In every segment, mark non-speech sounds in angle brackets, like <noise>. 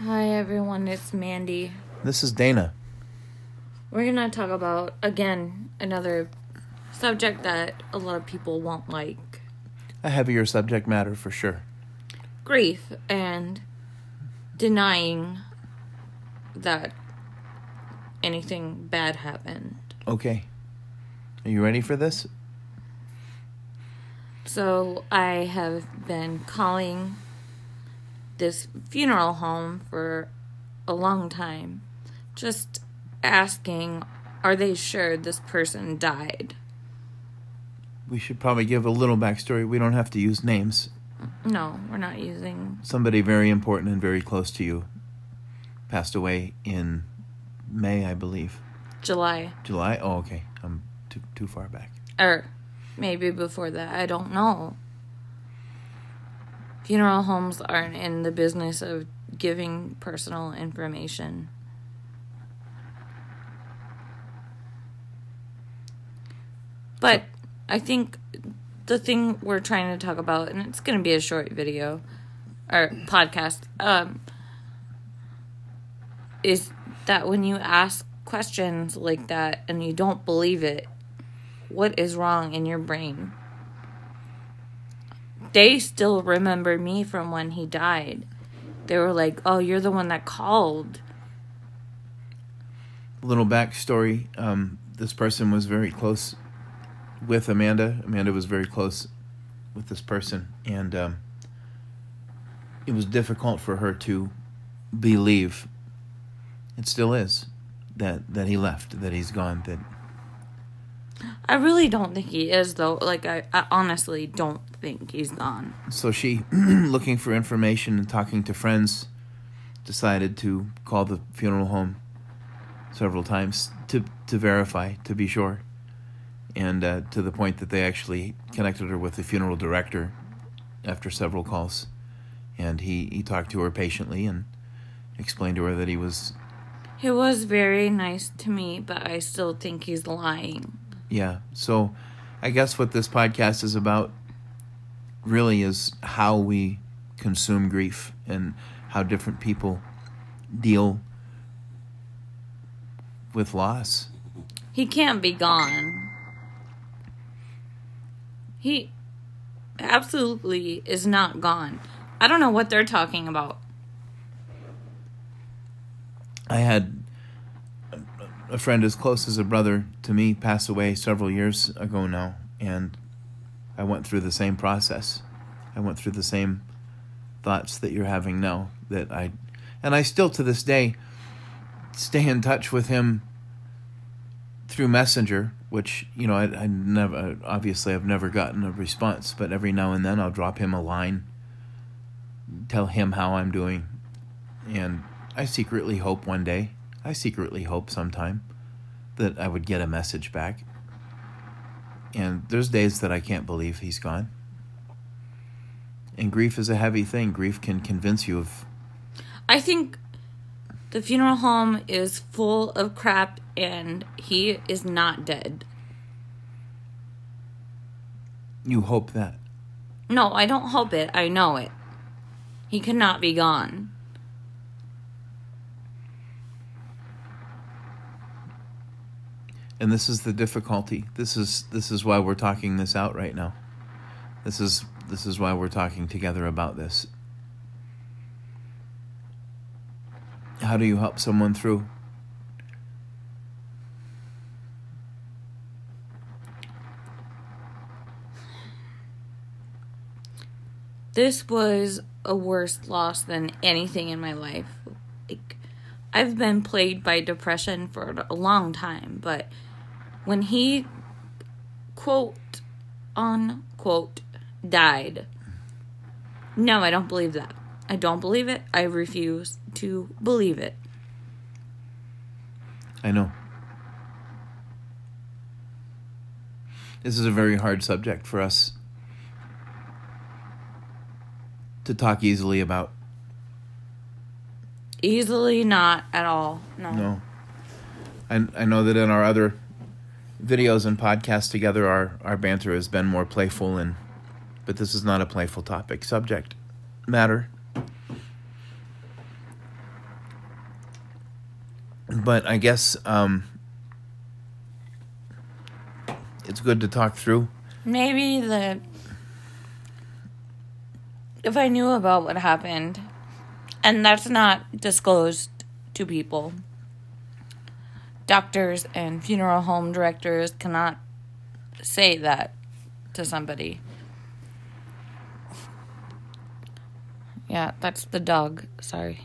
Hi everyone, it's Mandy. This is Dana. We're gonna talk about again another subject that a lot of people won't like A heavier subject matter for sure. grief and denying that anything bad happened. Okay. Are you ready for this? So I have been calling this funeral home for a long time, just asking, are they sure this person died? We should probably give a little backstory. We don't have to use names. No, we're not using. Somebody very important and very close to you passed away in May, I believe. July. July? Oh, okay. I'm too too far back. Or maybe before that. I don't know. Funeral homes aren't in the business of giving personal information. But I think the thing we're trying to talk about, and it's going to be a short video or podcast, um, is that when you ask questions like that and you don't believe it, what is wrong in your brain? They still remember me from when he died. They were like, "Oh, you're the one that called." Little backstory. Um, this person was very close with Amanda. Amanda was very close with this person, and um, it was difficult for her to believe. It still is that that he left, that he's gone, that I really don't think he is though. Like I, I honestly don't think he's gone. So she, <clears throat> looking for information and talking to friends, decided to call the funeral home several times to to verify, to be sure, and uh, to the point that they actually connected her with the funeral director after several calls, and he he talked to her patiently and explained to her that he was He was very nice to me, but I still think he's lying. Yeah. So I guess what this podcast is about really is how we consume grief and how different people deal with loss. He can't be gone. He absolutely is not gone. I don't know what they're talking about. I had a friend as close as a brother to me passed away several years ago now, and I went through the same process. I went through the same thoughts that you're having now. That I, and I still to this day stay in touch with him through Messenger, which you know I, I never obviously I've never gotten a response, but every now and then I'll drop him a line, tell him how I'm doing, and I secretly hope one day, I secretly hope sometime that I would get a message back. And there's days that I can't believe he's gone. And grief is a heavy thing. Grief can convince you of I think the funeral home is full of crap and he is not dead. you hope that. No, I don't hope it. I know it. He cannot be gone. And this is the difficulty. This is this is why we're talking this out right now. This is this is why we're talking together about this. How do you help someone through? This was a worse loss than anything in my life. Like I've been plagued by depression for a long time, but when he quote unquote died, no, I don't believe that. I don't believe it. I refuse to believe it. I know. This is a very hard subject for us to talk easily about. Easily not at all. No. No. I, I know that in our other videos and podcasts together, our, our banter has been more playful, and but this is not a playful topic. Subject matter but I guess um, it's good to talk through. Maybe the if I knew about what happened, and that's not disclosed to people. Doctors and funeral home directors cannot say that to somebody. Yeah, that's the dog. Sorry.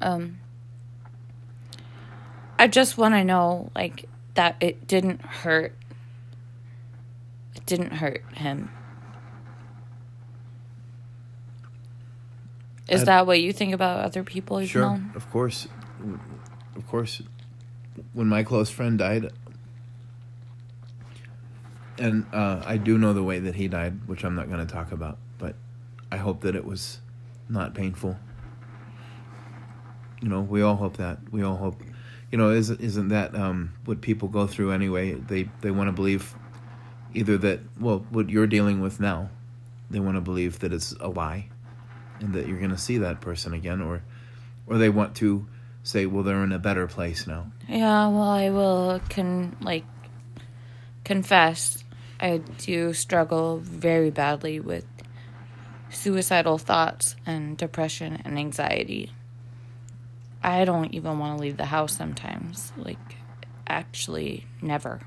Um I just want to know like that it didn't hurt it didn't hurt him. Is I'd- that what you think about other people you've Sure, known? of course, of course. When my close friend died, and uh, I do know the way that he died, which I'm not going to talk about, but I hope that it was not painful. You know, we all hope that. We all hope. You know, isn't isn't that um, what people go through anyway? They they want to believe either that well, what you're dealing with now, they want to believe that it's a lie, and that you're going to see that person again, or or they want to say, well, they're in a better place now. Yeah, well, I will can like confess I do struggle very badly with suicidal thoughts and depression and anxiety. I don't even want to leave the house sometimes. Like actually never.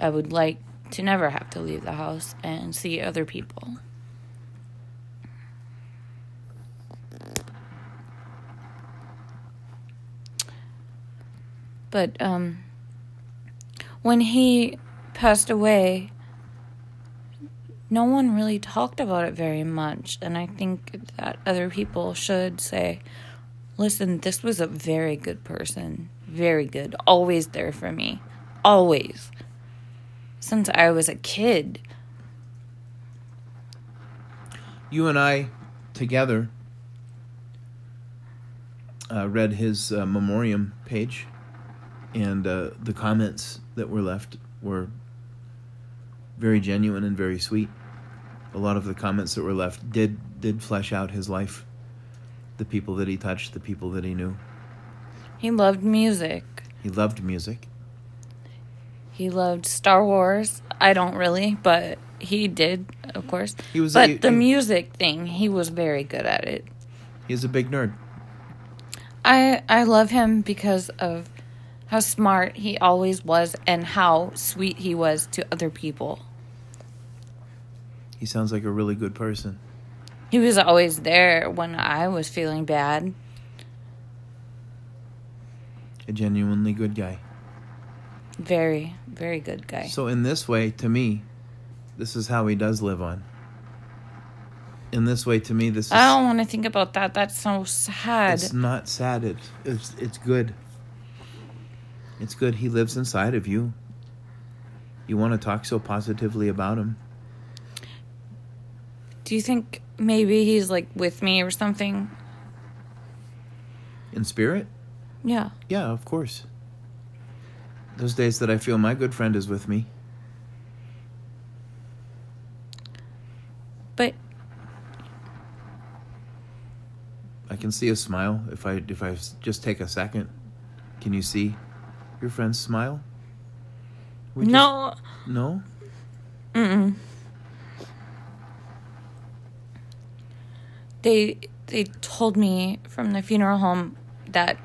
I would like to never have to leave the house and see other people. But um when he passed away, no one really talked about it very much. And I think that other people should say, listen, this was a very good person. Very good. Always there for me. Always. Since I was a kid. You and I, together, uh, read his uh, memoriam page, and uh, the comments that were left were very genuine and very sweet. A lot of the comments that were left did did flesh out his life, the people that he touched, the people that he knew. He loved music. He loved music. He loved Star Wars. I don't really, but he did, of course. He was. But a, the he, music thing, he was very good at it. He's a big nerd. I I love him because of how smart he always was and how sweet he was to other people. He sounds like a really good person. He was always there when I was feeling bad. A genuinely good guy. Very, very good guy. So in this way, to me, this is how he does live on. In this way, to me, this is. I don't want to think about that. That's so sad. It's not sad. It, it's it's good. It's good. He lives inside of you. You want to talk so positively about him. Do you think maybe he's like with me or something? In spirit? Yeah. Yeah, of course. Those days that I feel my good friend is with me. But I can see a smile if I if I just take a second. Can you see your friend's smile? We just- no. no. Mm. They they told me from the funeral home that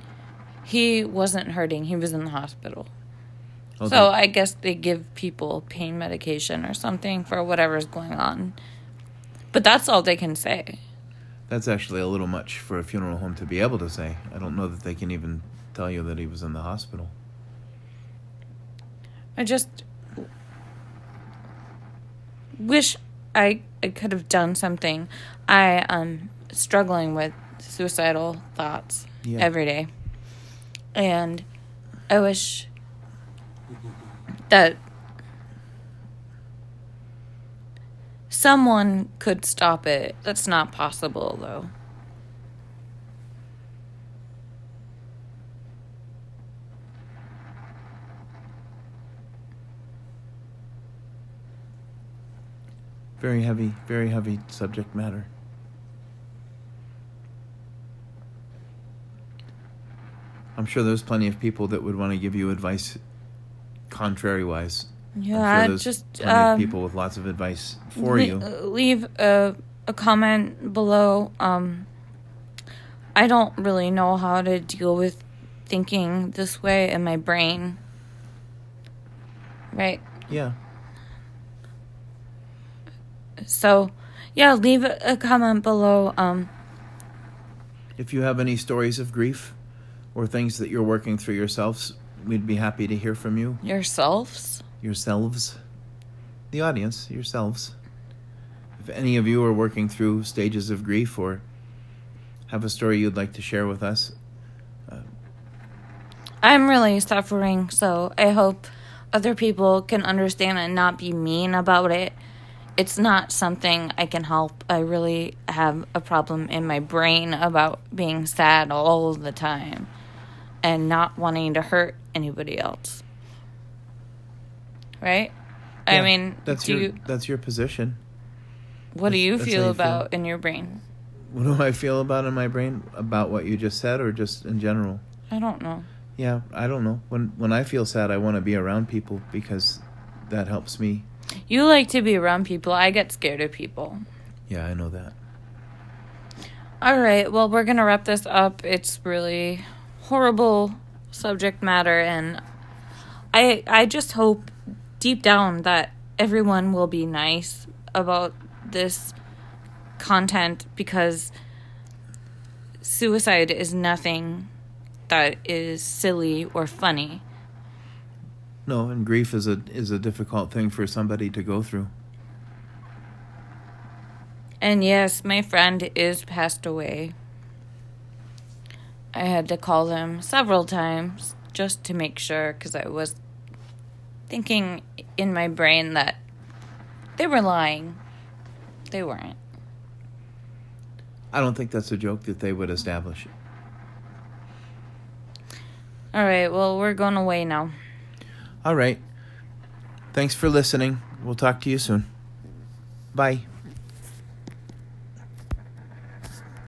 he wasn't hurting. He was in the hospital. Oh, So I guess they give people pain medication or something for whatever's going on. But that's all they can say. that's actually a little much for a funeral home to be able to say. I don't know that they can even tell you that he was in the hospital. I just wish I I could have done something. I am struggling with suicidal thoughts Yeah. every day. And I wish that someone could stop it. That's not possible though. Very heavy, very heavy subject matter. I'm sure there's plenty of people that would want to give you advice contrary wise. Yeah, sure just um, people with lots of advice for le- you. uh, leave a a comment below. Um, I don't really know how to deal with thinking this way in my brain. Right. Yeah. So, yeah, leave a, comment below. Um, If you have any stories of grief or things that you're working through yourselves, we'd be happy to hear from you. yourselves. Yourselves. The audience, yourselves. If any of you are working through stages of grief or have a story you'd like to share with us, I'm really suffering, so I hope other people can understand and not be mean about it. It's not something I can help. I really have a problem in my brain about being sad all the time and not wanting to hurt anybody else. Right? Yeah, I mean, that's your you, that's your position. what do you feel you feel. about in your brain? What do I feel about in my brain about what you just said or just in general? I don't know. Yeah, I don't know. When when I feel sad, I want to be around people because that helps me. You like to be around people. I get scared of people. Yeah, I know that. All right, well, we're going to wrap this up. It's really horrible subject matter and I I just hope deep down that everyone will be nice about this content because suicide is nothing that is silly or funny. No, and grief is a is a difficult thing for somebody to go through. And yes, my friend is passed away. I had to call them several times just to make sure because I was thinking in my brain that they were lying. They weren't. I don't think that's a joke that they would establish. All right, well, we're going away now. All right. Thanks for listening. We'll talk to you soon. Bye.